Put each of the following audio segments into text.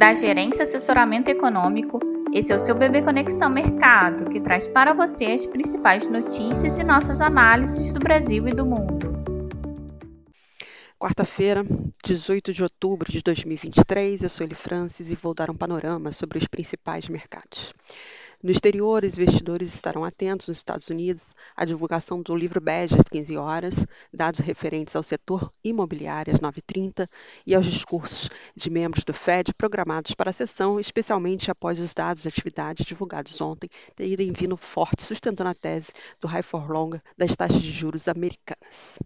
da Gerência Assessoramento Econômico. Esse é o seu Bebê Conexão Mercado, que traz para você as principais notícias e nossas análises do Brasil e do mundo. Quarta-feira, 18 de outubro de 2023, eu sou Eli Francis e vou dar um panorama sobre os principais mercados. No exterior, os investidores estarão atentos nos Estados Unidos à divulgação do livro bege às 15 horas, dados referentes ao setor imobiliário às 9h30 e aos discursos de membros do Fed programados para a sessão, especialmente após os dados de atividade divulgados ontem terem vindo forte, sustentando a tese do high for longer das taxas de juros americanas.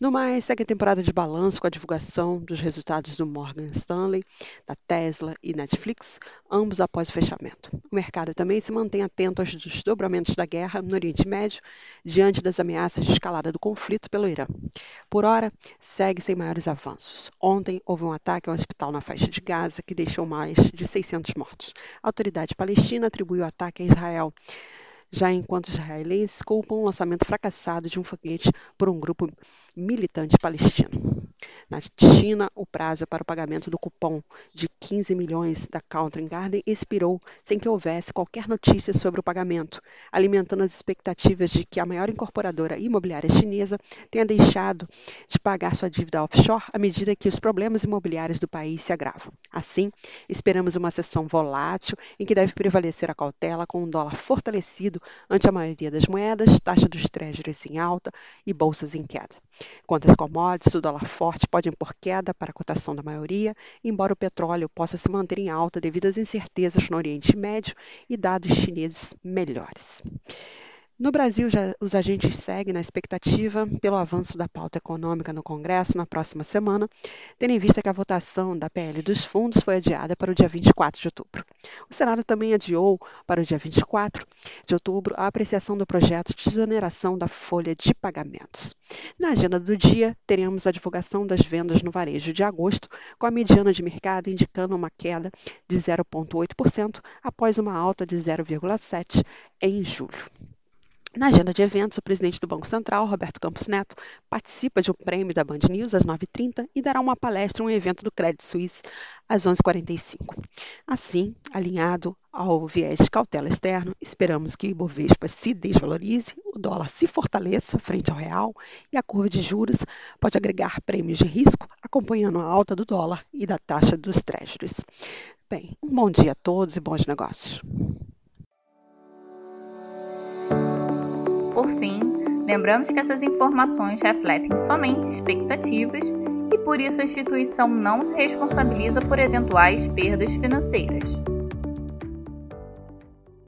No mais, segue a temporada de balanço com a divulgação dos resultados do Morgan Stanley, da Tesla e Netflix, ambos após o fechamento. O mercado também se mantém atento aos desdobramentos da guerra no Oriente Médio, diante das ameaças de escalada do conflito pelo Irã. Por hora, segue sem maiores avanços. Ontem houve um ataque a um hospital na faixa de Gaza que deixou mais de 600 mortos. A autoridade palestina atribuiu o ataque a Israel já enquanto os israelenses culpam o lançamento fracassado de um foguete por um grupo militante palestino. Na China, o prazo para o pagamento do cupom de 15 milhões da Country Garden expirou sem que houvesse qualquer notícia sobre o pagamento, alimentando as expectativas de que a maior incorporadora imobiliária chinesa tenha deixado de pagar sua dívida offshore à medida que os problemas imobiliários do país se agravam. Assim, esperamos uma sessão volátil em que deve prevalecer a cautela com o um dólar fortalecido ante a maioria das moedas, taxa dos treasuries em alta e bolsas em queda. Quanto às commodities, o dólar forte pode impor queda para a cotação da maioria, embora o petróleo possa se manter em alta devido às incertezas no Oriente Médio e dados chineses melhores. No Brasil, já, os agentes seguem na expectativa pelo avanço da pauta econômica no Congresso na próxima semana, tendo em vista que a votação da PL dos fundos foi adiada para o dia 24 de outubro. O Senado também adiou para o dia 24 de outubro a apreciação do projeto de exoneração da folha de pagamentos. Na agenda do dia, teremos a divulgação das vendas no varejo de agosto, com a mediana de mercado indicando uma queda de 0,8% após uma alta de 0,7% em julho. Na agenda de eventos, o presidente do Banco Central, Roberto Campos Neto, participa de um prêmio da Band News às 9h30 e dará uma palestra em um evento do Credit Suisse às 11h45. Assim, alinhado ao viés de cautela externo, esperamos que o Ibovespa se desvalorize, o dólar se fortaleça frente ao real e a curva de juros pode agregar prêmios de risco, acompanhando a alta do dólar e da taxa dos treasuries. Bem, um bom dia a todos e bons negócios. Lembramos que essas informações refletem somente expectativas e por isso a instituição não se responsabiliza por eventuais perdas financeiras.